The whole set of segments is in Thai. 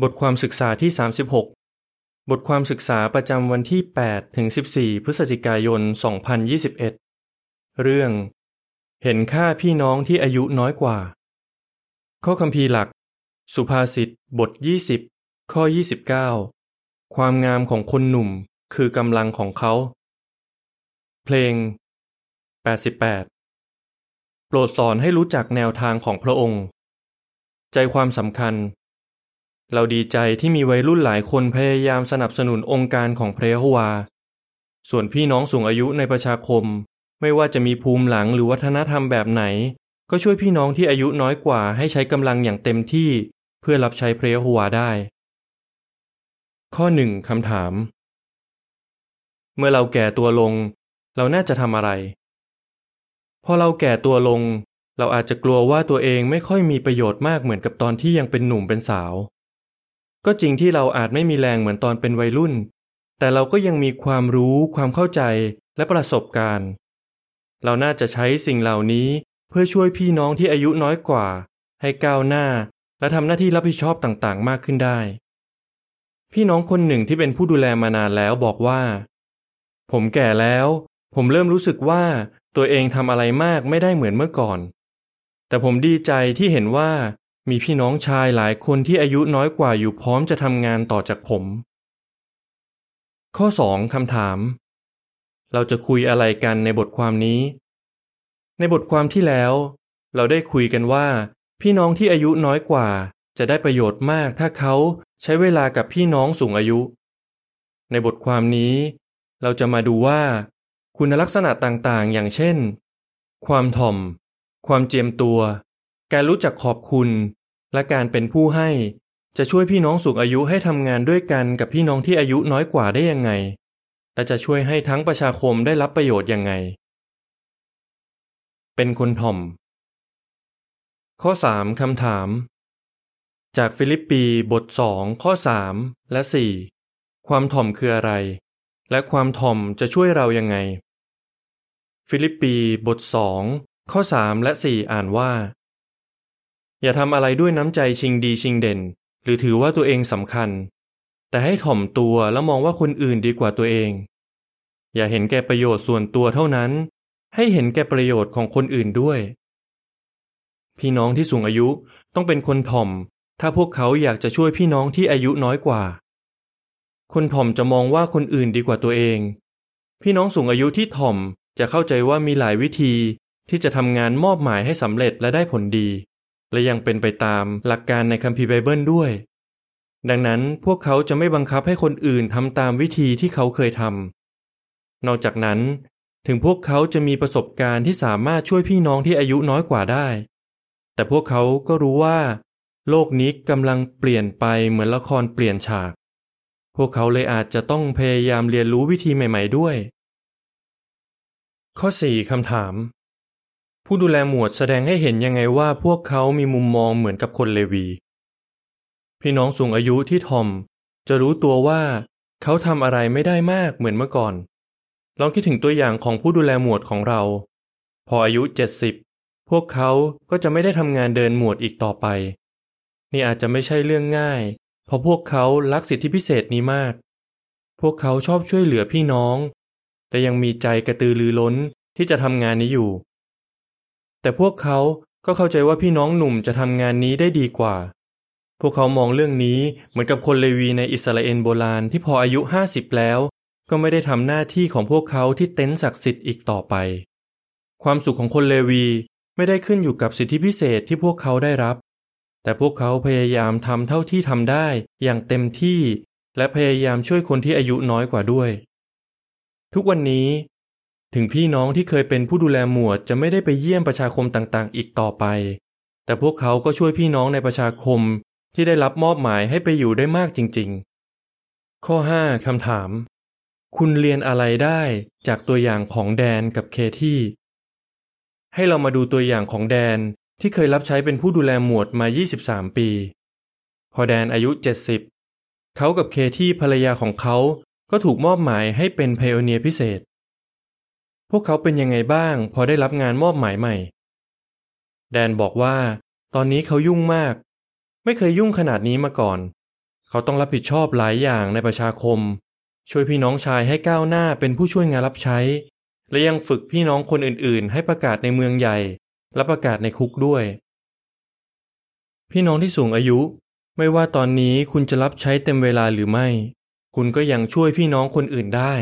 บทความศึกษาที่ 36 บทความศึกษาประจำวันที่ 8 ถึง 14 พฤศจิกายน 2021 เรื่อง เห็นค่าพี่น้องที่อายุน้อยกว่า ข้อคัมภีหลัก สุภาษิตบท 20 ข้อ 29 ความงามของคนหนุ่มคือกำลังของเขา เพลง 88 โปรดสอนให้รู้จักแนวทางของพระองค์ ใจความสำคัญ เราดีใจที่มีวัยรุ่นหลายคนพยายามสนับสนุนองค์การของพระยะฮวา ส่วนพี่น้องสูงอายุในประชาคม ไม่ว่าจะมีภูมิหลังหรือวัฒนธรรมแบบไหน ก็ช่วยพี่น้องที่อายุน้อยกว่าให้ใช้กำลังอย่างเต็มที่ เพื่อรับใช้พระยะฮวาได้ ข้อหนึ่งคำถาม เมื่อเราแก่ตัวลง เราน่าจะทำอะไร พอเราแก่ตัวลง เราอาจจะกลัวว่าตัวเองไม่ค่อยมีประโยชน์มากเหมือนกับตอนที่ยังเป็นหนุ่มเป็นสาว ก็จริงที่เราอาจไม่มีแรงเหมือนตอนเป็นวัยรุ่น แต่เราก็ยังมีความรู้ความเข้าใจและประสบการณ์ เราน่าจะใช้สิ่งเหล่านี้เพื่อช่วยพี่น้องที่อายุน้อยกว่า ให้ก้าวหน้า และทำหน้าที่รับผิดชอบต่างๆ มากขึ้นได้ พี่น้องคนหนึ่งที่เป็นผู้ดูแลมานานแล้วบอกว่า ผมแก่แล้ว ผมเริ่มรู้สึกว่าตัวเองทำอะไรมากไม่ได้เหมือนเมื่อก่อน แต่ผมดีใจที่เห็นว่า มีพี่น้องชายหลายคนที่อายุน้อยกว่าอยู่พร้อมจะทำงานต่อจากผม ข้อสองคำถาม เราจะคุยอะไรกันในบทความนี้ ในบทความที่แล้ว เราได้คุยกันว่า พี่น้องที่อายุน้อยกว่า จะได้ประโยชน์มากถ้าเขาใช้เวลากับพี่น้องสูงอายุ ในบทความนี้ เราจะมาดูว่า คุณลักษณะต่างๆ อย่างเช่น ความถ่อม ความเจียมตัว การรู้จักขอบคุณ และการเป็นผู้ให้ จะช่วยพี่น้องสูงอายุให้ทำงานด้วยกันกับพี่น้องที่อายุน้อยกว่าได้ยังไง และจะช่วยให้ทั้งประชาคมได้รับประโยชน์ยังไง เป็นคนถ่อม ข้อ 3คำถาม จากฟิลิปปีบท 2 ข้อ 3 และ 4 ความถ่อมคืออะไร และความถ่อมจะช่วยเรายังไง ฟิลิปปีบท 2 ข้อ 3 และ 4 อ่านว่า อย่าทำอะไรด้วยน้ำใจชิงดีชิงเด่น หรือถือว่าตัวเองสำคัญ แต่ให้ถ่อมตัวแล้วมองว่าคนอื่นดีกว่าตัวเอง อย่าเห็นแก่ประโยชน์ส่วนตัวเท่านั้น ให้เห็นแก่ประโยชน์ของคนอื่นด้วย พี่น้องที่สูงอายุต้องเป็นคนถ่อม ถ้าพวกเขาอยากจะช่วยพี่น้องที่อายุน้อยกว่า คนถ่อมจะมองว่าคนอื่นดีกว่าตัวเอง พี่น้องสูงอายุที่ถ่อมจะเข้าใจว่ามีหลายวิธีที่จะทำงานมอบหมายให้สำเร็จและได้ผลดี และยังเป็นไปตามหลักการในคัมภีร์ไบเบิลด้วย ดังนั้นพวกเขาจะไม่บังคับให้คนอื่นทำตามวิธีที่เขาเคยทำนอกจากนั้น ถึงพวกเขาจะมีประสบการณ์ที่สามารถช่วยพี่น้องที่อายุน้อยกว่าได้ แต่พวกเขาก็รู้ว่า โลกนี้กำลังเปลี่ยนไปเหมือนละครเปลี่ยนฉาก พวกเขาเลยอาจจะต้องพยายามเรียนรู้วิธีใหม่ ๆด้วย ข้อ 4 คำถาม ผู้ดูแลหมวดแสดงให้เห็นยังไงว่าพวกเขามีมุมมองเหมือนกับคนเลวี พี่น้องสูงอายุที่ทอม จะรู้ตัวว่าเขาทำอะไรไม่ได้มากเหมือนเมื่อก่อน ลองคิดถึงตัวอย่างของผู้ดูแลหมวดของเรา พออายุเจ็ดสิบพวกเขาก็จะไม่ได้ทำงานเดินหมวดอีกต่อไป นี่อาจจะไม่ใช่เรื่องง่าย เพราะพวกเขารักสิทธิพิเศษนี้มาก พวกเขาชอบช่วยเหลือพี่น้อง แต่ยังมีใจกระตือรือร้นที่จะทำงานนี้อยู่ แต่พวกเขาก็เข้าใจว่าพี่น้องหนุ่มจะทำงานนี้ได้ดีกว่า พวกเขามองเรื่องนี้เหมือนกับคนเลวีในอิสราเอลโบราณที่พออายุห้าสิบแล้ว ก็ไม่ได้ทำหน้าที่ของพวกเขาที่เต็นท์ศักดิ์สิทธิ์อีกต่อไป ความสุขของคนเลวีไม่ได้ขึ้นอยู่กับสิทธิพิเศษที่พวกเขาได้รับ แต่พวกเขาพยายามทำเท่าที่ทำได้อย่างเต็มที่ และพยายามช่วยคนที่อายุน้อยกว่าด้วย ทุกวันนี้ ถึงพี่น้องที่เคยเป็นผู้ดูแลหมวดจะไม่ได้ไปเยี่ยมประชาคมต่างๆ อีกต่อไป แต่พวกเขาก็ช่วยพี่น้องในประชาคมที่ได้รับมอบหมายให้ไปอยู่ได้มากจริง ๆ ข้อ 5คำถาม คุณเรียนอะไรได้จากตัวอย่างของแดนกับเคที่ ให้เรามาดูตัวอย่างของแดนที่เคยรับใช้เป็นผู้ดูแลหมวดมา 23 ปี พอแดนอายุ 70 เขากับเคที่ภรรยาของเขาก็ถูกมอบหมายให้เป็นไพโอเนียพิเศษ พวกเขาเป็นยังไงบ้าง พอได้รับงานมอบหมายใหม่ แดนบอกว่า ตอนนี้เขายุ่งมาก ไม่เคยยุ่งขนาดนี้มาก่อน เขาต้องรับผิดชอบหลายอย่างในประชาคม ช่วยพี่น้องชายให้ก้าวหน้าเป็นผู้ช่วยงานรับใช้ และยังฝึกพี่น้องคนอื่นๆ ให้ประกาศในเมืองใหญ่ และประกาศในคุกด้วย พี่น้องที่สูงอายุ ไม่ว่าตอนนี้คุณจะรับใช้เต็มเวลาหรือไม่ คุณก็ยังช่วยพี่น้องคนอื่นได้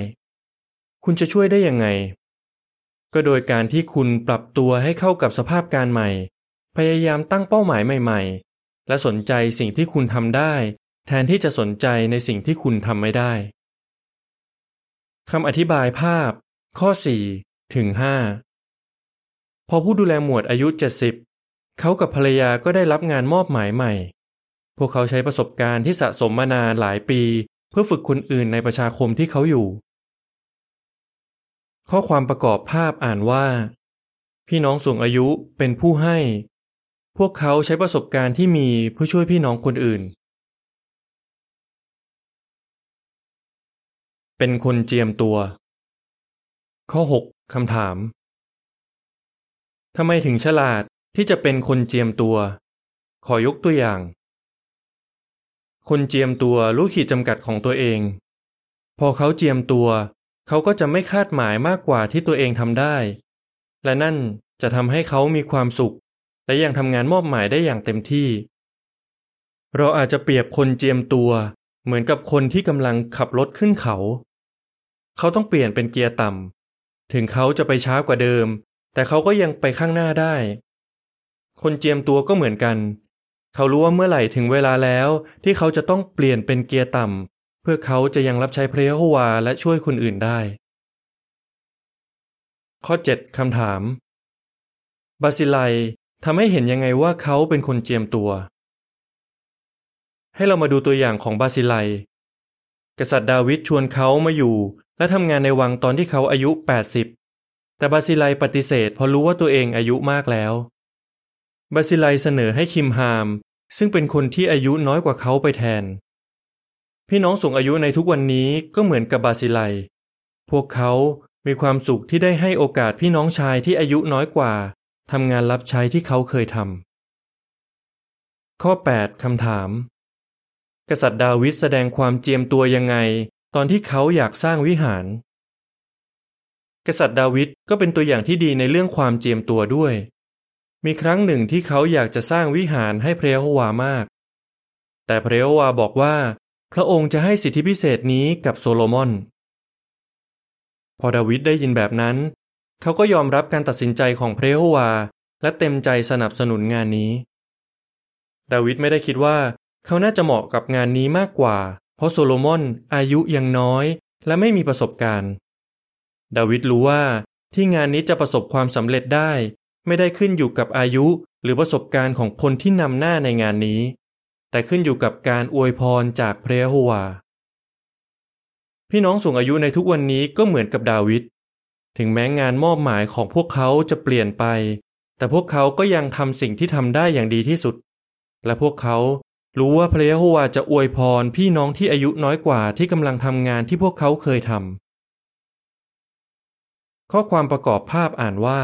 คุณจะช่วยได้ยังไง ก็โดยการที่คุณปรับตัวให้เข้ากับสภาพการใหม่ พยายามตั้งเป้าหมายใหม่ ๆ และสนใจสิ่งที่คุณทำได้ แทนที่จะสนใจในสิ่งที่คุณทำไม่ได้คำอธิบายภาพ ข้อ 4 ถึง 5 พอผู้ดูแลหมวดอายุ 70 เขากับภรรยาก็ได้รับงานมอบหมายใหม่ พวกเขาใช้ประสบการณ์ที่สะสมมานานหลายปี เพื่อฝึกคนอื่นในประชาคมที่เขาอยู่ ข้อความประกอบภาพอ่านว่า พี่น้องสูงอายุเป็นผู้ให้ พวกเขาใช้ประสบการณ์ที่มีเพื่อช่วยพี่น้องคนอื่น เป็นคนเจียมตัว ข้อ 6 คำถามทำไมถึงฉลาดที่จะเป็นคนเจียมตัว ขอยกตัวอย่าง คนเจียมตัวรู้ขีดจำกัดของตัวเอง พอเขาเจียมตัว เขาก็จะไม่คาดหมายมากกว่าที่ตัวเองทำได้ และนั่นจะทำให้เขามีความสุข และยังทำงานมอบหมายได้อย่างเต็มที่ เราอาจจะเปรียบคนเจียมตัว เหมือนกับคนที่กำลังขับรถขึ้นเขา เขาต้องเปลี่ยนเป็นเกียร์ต่ำถึงเขาจะไปช้ากว่าเดิม แต่เขาก็ยังไปข้างหน้าได้ คนเจียมตัวก็เหมือนกัน เขารู้ว่าเมื่อไหร่ถึงเวลาแล้วที่เขาจะต้องเปลี่ยนเป็นเกียร์ต่ำ เพื่อเขาจะยังรับใช้พระยโฮวาและช่วยคนอื่นได้ ข้อ 7คำถาม บาซิลัยทำให้เห็นยังไงว่าเขาเป็นคนเจียมตัว ให้เรามาดูตัวอย่างของบาซิลัยกษัตริย์ดาวิดชวนเขามาอยู่ และทำงานในวังตอนที่เขาอายุ 80 แต่บาซิลัยปฏิเสธเพราะรู้ว่าตัวเองอายุมากแล้ว บาซิลัยเสนอให้คิมฮาม ซึ่งเป็นคนที่อายุน้อยกว่าเขาไปแทน พี่น้องสูงอายุในทุกวันนี้ก็เหมือนกับบาซิไล พวกเขามีความสุขที่ได้ให้โอกาสพี่น้องชายที่อายุน้อยกว่าทำงานรับใช้ที่เขาเคยทำข้อ 8 คำถาม กษัตริย์ดาวิดแสดงความเจียมตัวยังไง ตอนที่เขาอยากสร้างวิหาร กษัตริย์ดาวิดก็เป็นตัวอย่างที่ดีในเรื่องความเจียมตัวด้วย มีครั้งหนึ่งที่เขาอยากจะสร้างวิหารให้พระยโฮวามาก แต่พระยโฮวาบอกว่า พระองค์จะให้สิทธิพิเศษนี้กับโซโลมอน พอดาวิดได้ยินแบบนั้น เขาก็ยอมรับการตัดสินใจของพระยโฮวา และเต็มใจสนับสนุนงานนี้ ดาวิดไม่ได้คิดว่า เขาน่าจะเหมาะกับงานนี้มากกว่า เพราะโซโลมอนอายุยังน้อยและไม่มีประสบการณ์ ดาวิดรู้ว่าที่งานนี้จะประสบความสำเร็จได้ ไม่ได้ขึ้นอยู่กับอายุหรือประสบการณ์ของคนที่นำหน้าในงานนี้ แต่ขึ้นอยู่กับการอวยพรจากพระยะโฮวา พี่น้องสูงอายุในทุกวันนี้ก็เหมือนกับดาวิด ถึงแม้งานมอบหมายของพวกเขาจะเปลี่ยนไป แต่พวกเขาก็ยังทำสิ่งที่ทำได้อย่างดีที่สุด และพวกเขารู้ว่าพระยะโฮวาจะอวยพรพี่น้องที่อายุน้อยกว่าที่กำลังทำงานที่พวกเขาเคยทำข้อความประกอบภาพอ่านว่า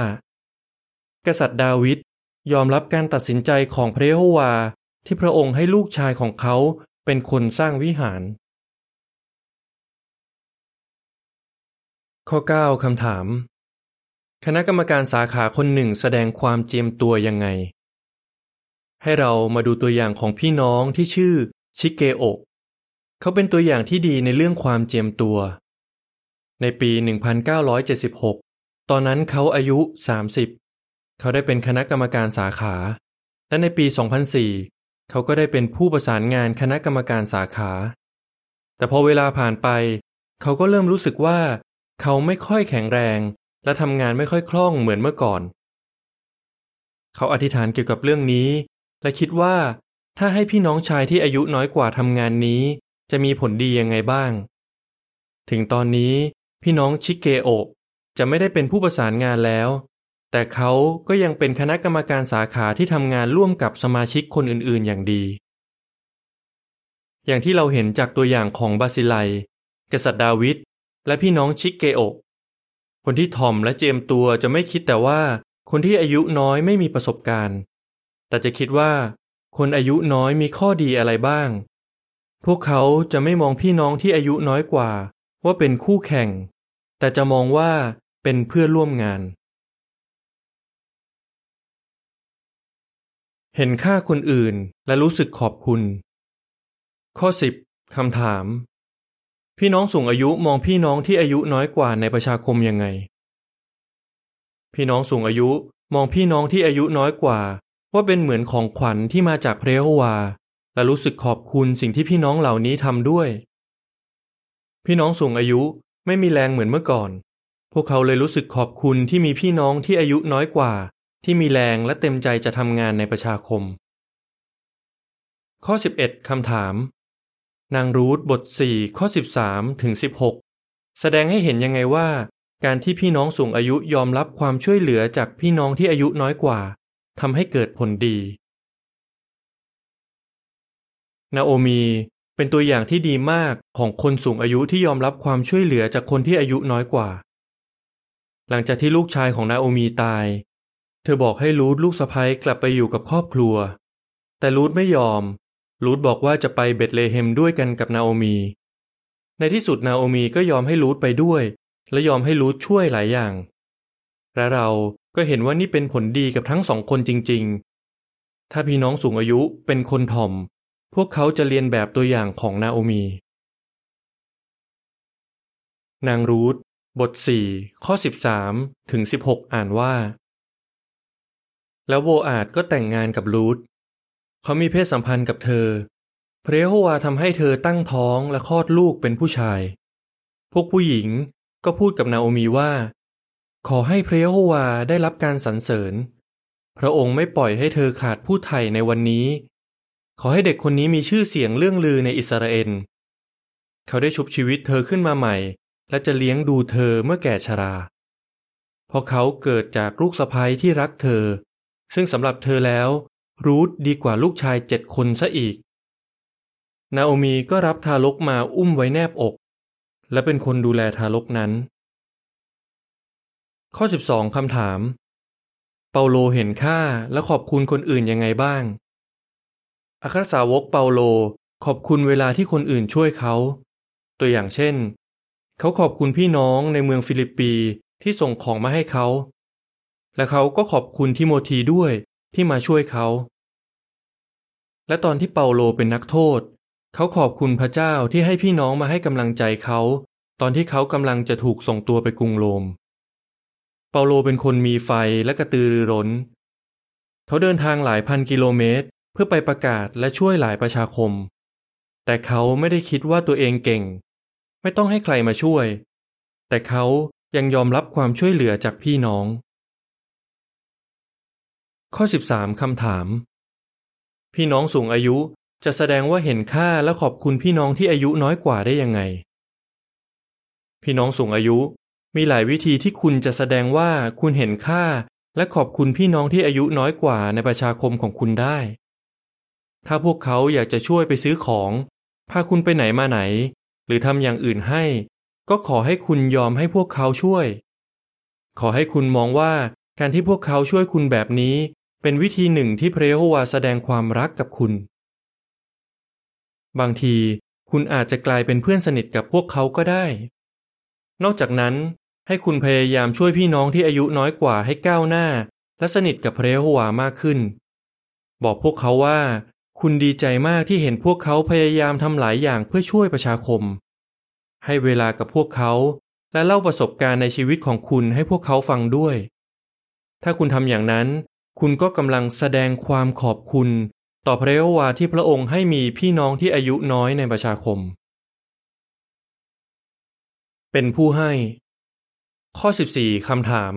กษัตริย์ดาวิดยอมรับการตัดสินใจของพระเยโฮวา ที่พระองค์ให้ลูกชายของเขาเป็นคนสร้างวิหาร ข้อ 9 คำถาม คณะกรรมการสาขาคนหนึ่งแสดงความเจียมตัวยังไง ให้เรามาดูตัวอย่างของพี่น้องที่ชื่อชิเกโอะเขาเป็นตัวอย่างที่ดีในเรื่องความเจียมตัว ในปี 1976 ตอนนั้นเขาอายุ 30 เขาได้เป็นคณะกรรมการสาขา และในปี 2004 เขาก็ได้เป็นผู้ประสานงานคณะกรรมการสาขา แต่พอเวลาผ่านไป เขาก็เริ่มรู้สึกว่า เขาไม่ค่อยแข็งแรง และทำงานไม่ค่อยคล่องเหมือนเมื่อก่อน เขาอธิษฐานเกี่ยวกับเรื่องนี้ และคิดว่าถ้าให้พี่น้องชายที่อายุน้อยกว่าทำงานนี้ จะมีผลดียังไงบ้าง ถึงตอนนี้พี่น้องชิเกโอะจะไม่ได้เป็นผู้ประสานงานแล้ว แต่เขาก็ยังเป็นคณะกรรมการสาขาที่ทำงานร่วมกับสมาชิกคนอื่นๆอย่างดี อย่างที่เราเห็นจากตัวอย่างของบาซิไล กษัตริย์ดาวิดและพี่น้องชิกเกโอคนที่ถ่อมและเจมตัวจะไม่คิดแต่ว่าคนที่อายุน้อยไม่มีประสบการณ์ แต่จะคิดว่า คนอายุน้อยมีข้อดีอะไรบ้าง พวกเขาจะไม่มองพี่น้องที่อายุน้อยกว่า ว่าเป็นคู่แข่ง แต่จะมองว่าเป็นเพื่อร่วมงาน เห็นค่าคนอื่นและรู้สึกขอบคุณ ข้อ 10 คำถาม พี่น้องสูงอายุมองพี่น้องที่อายุน้อยกว่าในประชาคมยังไง พี่น้องสูงอายุมองพี่น้องที่อายุน้อยกว่า ว่าเป็นเหมือนของขวัญที่มาจากพระเยโฮวา และรู้สึกขอบคุณสิ่งที่พี่น้องเหล่านี้ทำด้วย พี่น้องสูงอายุไม่มีแรงเหมือนเมื่อก่อน พวกเขาเลยรู้สึกขอบคุณที่มีพี่น้องที่อายุน้อยกว่า ที่มีแรงและเต็มใจจะทำงานในประชาคม ข้อ 11 คำถาม นางรูธบท 4 ข้อ 13 ถึง 16 แสดงให้เห็นยังไงว่า การที่พี่น้องสูงอายุยอมรับความช่วยเหลือจากพี่น้องที่อายุน้อยกว่าทำให้เกิดผลดี นาโอมีเป็นตัวอย่างที่ดีมากของคนสูงอายุที่ยอมรับความช่วยเหลือจากคนที่อายุน้อยกว่า หลังจากที่ลูกชายของนาโอมีตาย เธอบอกให้รูธลูกสะใภ้กลับไปอยู่กับครอบครัว แต่รูธไม่ยอม รูธบอกว่าจะไปเบตเลเฮมด้วยกันกับนาโอมี ในที่สุดนาโอมีก็ยอมให้รูธไปด้วย และยอมให้รูธช่วยหลายอย่าง และเราก็เห็นว่านี่เป็นผลดีกับทั้งสองคนจริง ๆ ถ้าพี่น้องสูงอายุเป็นคนถ่อม พวกเขาจะเรียนแบบตัวอย่างของนาโอมี นางรูธบทสี่ข้อสิบสามถึงสิบหกอ่านว่า แล้วโบอาดก็แต่งงานกับรูธเขามีเพศสัมพันธ์กับเธอ พระเยโฮวาทำให้เธอตั้งท้องและคลอดลูกเป็นผู้ชาย พวกผู้หญิงก็พูดกับนาโอมีว่า ขอให้พระเยโฮวาได้รับการสรรเสริญ พระองค์ไม่ปล่อยให้เธอขาดผู้ไถ่ในวันนี้ ขอให้เด็กคนนี้มีชื่อเสียงเรื่องลือในอิสราเอลเขาได้ชุบชีวิตเธอขึ้นมาใหม่ และจะเลี้ยงดูเธอเมื่อแก่ชรา เพราะเขาเกิดจากลูกสะใภ้ที่รักเธอ ซึ่งสำหรับเธอแล้ว รูทดีกว่าลูกชายเจ็ดคนซะอีก นาโอมีก็รับทารกมาอุ้มไว้แนบอก และเป็นคนดูแลทารกนั้น ข้อ 12คำถาม เปาโลเห็นค่าและขอบคุณคนอื่นยังไงบ้าง อัครสาวกเปาโลขอบคุณเวลาที่คนอื่นช่วยเขา ตัวอย่างเช่น เขาขอบคุณพี่น้องในเมืองฟิลิปปีที่ส่งของมาให้เขา และเขาก็ขอบคุณทิโมธีด้วยที่มาช่วยเขา และตอนที่เปาโลเป็นนักโทษ เขาขอบคุณพระเจ้าที่ให้พี่น้องมาให้กำลังใจเขา ตอนที่เขากำลังจะถูกส่งตัวไปกรุงโรม เปาโลเป็นคนมีไฟและกระตือรือร้น เขาเดินทางหลายพันกิโลเมตร เพื่อไปประกาศและช่วยหลายประชาคม แต่เขาไม่ได้คิดว่าตัวเองเก่ง ไม่ต้องให้ใครมาช่วย แต่เขายังยอมรับความช่วยเหลือจากพี่น้อง ข้อ 13 คำถาม พี่น้องสูงอายุจะแสดงว่าเห็นค่าและขอบคุณพี่น้องที่อายุน้อยกว่าได้ยังไง พี่น้องสูงอายุมีหลายวิธีที่คุณจะแสดงว่าคุณเห็นค่า และขอบคุณพี่น้องที่อายุน้อยกว่าในประชาคมของคุณได้ ถ้าพวกเขาอยากจะช่วยไปซื้อของ พาคุณไปไหนมาไหน หรือทำอย่างอื่นให้ ก็ขอให้คุณยอมให้พวกเขาช่วย ขอให้คุณมองว่าการที่พวกเขาช่วยคุณแบบนี้ เป็นวิธีหนึ่งที่พระเยโฮวาแสดงความรักกับคุณ บางทีคุณอาจจะกลายเป็นเพื่อนสนิทกับพวกเขาก็ได้ นอกจากนั้นให้คุณพยายามช่วยพี่น้องที่อายุน้อยกว่าให้ก้าวหน้า และสนิทกับพระเยโฮวามากขึ้น บอกพวกเขาว่า คุณดีใจมากที่เห็นพวกเขาพยายามทำหลายอย่างเพื่อช่วยประชาคม ให้เวลากับพวกเขาและเล่าประสบการณ์ในชีวิตของคุณให้พวกเขาฟังด้วย ถ้าคุณทำอย่างนั้น คุณก็กำลังแสดงความขอบคุณ ต่อพระเยโฮวาที่พระองค์ให้มีพี่น้องที่อายุน้อยในประชาคม เป็นผู้ให้ ข้อ 14 คำถาม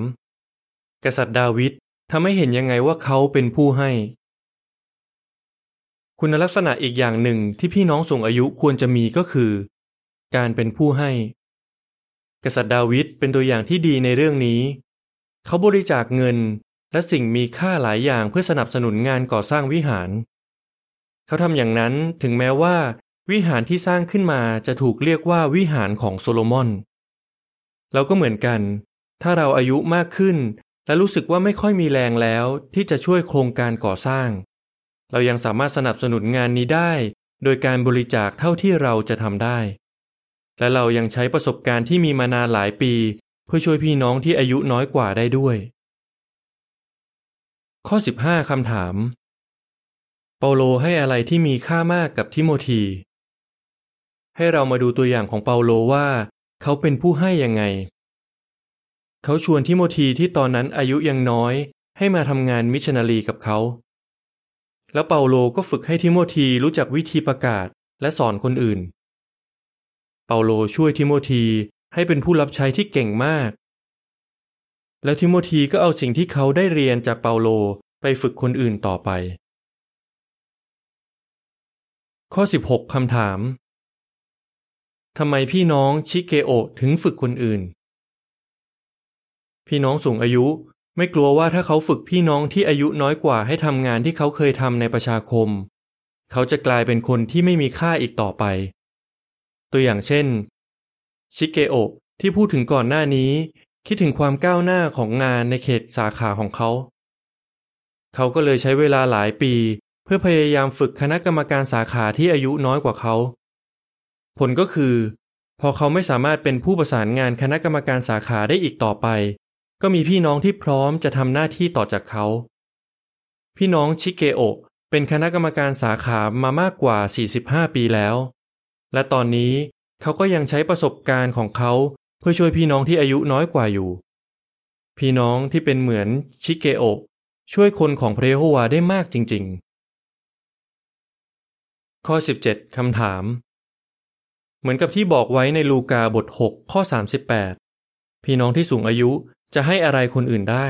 กษัตริย์ดาวิดทำให้เห็นยังไงว่าเขาเป็นผู้ให้ คุณลักษณะอีกอย่างหนึ่งที่พี่น้องสูงอายุควรจะมีก็คือ การเป็นผู้ให้ กษัตริย์ดาวิดเป็นตัวอย่างที่ดีในเรื่องนี้ เขาบริจาคเงิน และสิ่งมีค่าหลายอย่างเพื่อสนับสนุนงานก่อสร้างวิหาร เขาทำอย่างนั้นถึงแม้ว่า วิหารที่สร้างขึ้นมาจะถูกเรียกว่าวิหารของโซโลมอน เราก็เหมือนกัน ถ้าเราอายุมากขึ้น และรู้สึกว่าไม่ค่อยมีแรงแล้วที่จะช่วยโครงการก่อสร้าง เรายังสามารถสนับสนุนงานนี้ได้ โดยการบริจาคเท่าที่เราจะทำได้ และเรายังใช้ประสบการณ์ที่มีมานานหลายปี เพื่อช่วยพี่น้องที่อายุน้อยกว่าได้ด้วย ข้อ 15 คำถาม เปาโลให้อะไรที่มีค่ามากกับทิโมธี ให้เรามาดูตัวอย่างของเปาโลว่า เขาเป็นผู้ให้ยังไง เขาชวนทิโมธีที่ตอนนั้นอายุยังน้อยให้มาทำงานมิชชันนารีกับเขา แล้วเปาโลก็ฝึกให้ทิโมธีรู้จักวิธีประกาศและสอนคนอื่น เปาโลช่วยทิโมธีให้เป็นผู้รับใช้ที่เก่งมาก แล้วทิโมธีก็เอาสิ่งที่เขาได้เรียนจากเปาโลไปฝึกคนอื่นต่อไป ข้อ 16 คำถามทำไมพี่น้องชิเกโอถึงฝึกคนอื่น พี่น้องสูงอายุไม่กลัวว่าถ้าเขาฝึกพี่น้องที่อายุน้อยกว่าให้ทำงานที่เขาเคยทำในประชาคม เขาจะกลายเป็นคนที่ไม่มีค่าอีกต่อไป ตัวอย่างเช่น ชิเกโอที่พูดถึงก่อนหน้านี้ คิดถึงความก้าวหน้าของงานในเขตสาขาของเขา เขาก็เลยใช้เวลาหลายปี เพื่อพยายามฝึกคณะกรรมการสาขาที่อายุน้อยกว่าเขา ผลก็คือ พอเขาไม่สามารถเป็นผู้ประสานงานคณะกรรมการสาขาได้อีกต่อไป ก็มีพี่น้องที่พร้อมจะทำหน้าที่ต่อจากเขา พี่น้องชิเกโอเป็นคณะกรรมการสาขามามากกว่า 45 ปีแล้ว และตอนนี้เขาก็ยังใช้ประสบการณ์ของเขา เพื่อช่วยพี่น้องที่อายุน้อยกว่าอยู่ พี่น้องที่เป็นเหมือนชิเกโอช่วยคนของพระเยโฮวาได้มากจริง ๆ ข้อ 17คำถาม เหมือนกับที่บอกไว้ในลูกาบท 6 ข้อ 38 พี่น้องที่สูงอายุจะให้อะไรคนอื่นได้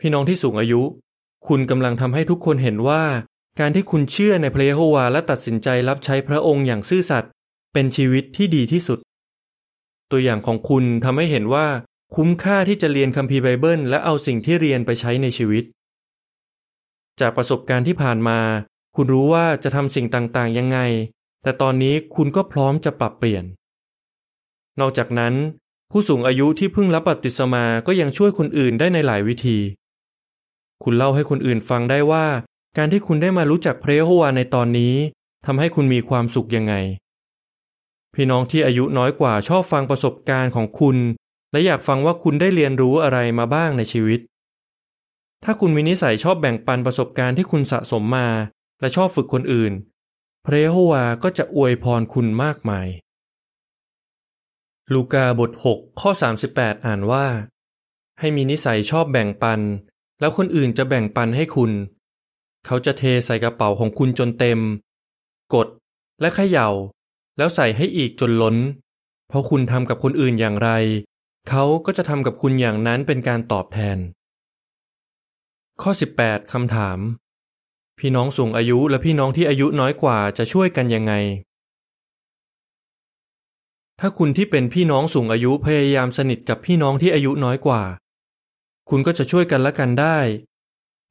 พี่น้องที่สูงอายุ คุณกำลังทำให้ทุกคนเห็นว่า การที่คุณเชื่อในพระเยโฮวาและตัดสินใจรับใช้พระองค์อย่างซื่อสัตย์เป็นชีวิตที่ดีที่สุด ตัวอย่างของคุณทำให้เห็นว่า คุ้มค่าที่จะเรียนคัมภีร์ไบเบิล และเอาสิ่งที่เรียนไปใช้ในชีวิต จากประสบการณ์ที่ผ่านมา คุณรู้ว่าจะทำสิ่งต่างๆ ยังไง แต่ตอนนี้คุณก็พร้อมจะปรับเปลี่ยน นอกจากนั้น ผู้สูงอายุที่เพิ่งรับบัพติศมาก็ยังช่วยคนอื่นได้ในหลายวิธี คุณเล่าให้คนอื่นฟังได้ว่า การที่คุณได้มารู้จักพระเยโฮวาในตอนนี้ทำให้คุณมีความสุขยังไง พี่น้องที่อายุน้อยกว่าชอบฟังประสบการณ์ของคุณ และอยากฟังว่าคุณได้เรียนรู้อะไรมาบ้างในชีวิต ถ้าคุณมีนิสัยชอบแบ่งปันประสบการณ์ที่คุณสะสมมา และชอบฝึกคนอื่น พระเยโฮวาก็จะอวยพรคุณมากมาย ลูกาบท 6 ข้อ 38 อ่านว่า ให้มีนิสัยชอบแบ่งปัน แล้วคนอื่นจะแบ่งปันให้คุณ เขาจะเทใส่กระเป๋าของคุณจนเต็ม กดและเขย่า แล้วใส่ให้อีกจนล้น เพราะคุณทำกับคนอื่นอย่างไร เขาก็จะทำกับคุณอย่างนั้นเป็นการตอบแทน ข้อ 18คำถาม พี่น้องสูงอายุและพี่น้องที่อายุน้อยกว่าจะช่วยกันยังไง ถ้าคุณที่เป็นพี่น้องสูงอายุพยายามสนิทกับพี่น้องที่อายุน้อยกว่า คุณก็จะช่วยกันละกันได้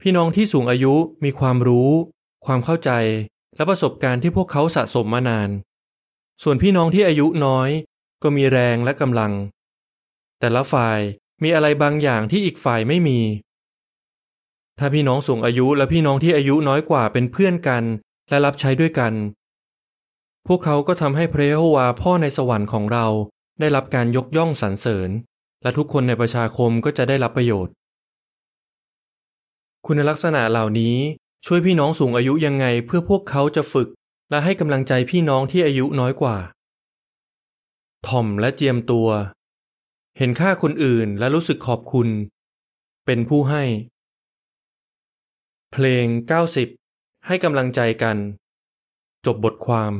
พี่น้องที่สูงอายุมีความรู้ ความเข้าใจและประสบการณ์ที่พวกเขาสะสมมานาน ส่วนพี่น้องที่อายุน้อย ก็มีแรงและกำลัง แต่ละฝ่ายมีอะไรบางอย่างที่อีกฝ่ายไม่มี ถ้าพี่น้องสูงอายุและพี่น้องที่อายุน้อยกว่าเป็นเพื่อนกัน และรับใช้ด้วยกัน พวกเขาก็ทำให้พระเยโฮวาพ่อในสวรรค์ของเราได้รับการยกย่องสรรเสริญ และทุกคนในประชาคมก็จะได้รับประโยชน์ คุณลักษณะเหล่านี้ช่วยพี่น้องสูงอายุยังไงเพื่อพวกเขาจะฝึก และให้กำลังใจพี่น้องที่อายุน้อยกว่า ถ่อมและเจียมตัว เห็นค่าคนอื่นและรู้สึกขอบคุณ เป็นผู้ให้ เพลง 90 ให้กำลังใจกัน จบบทความ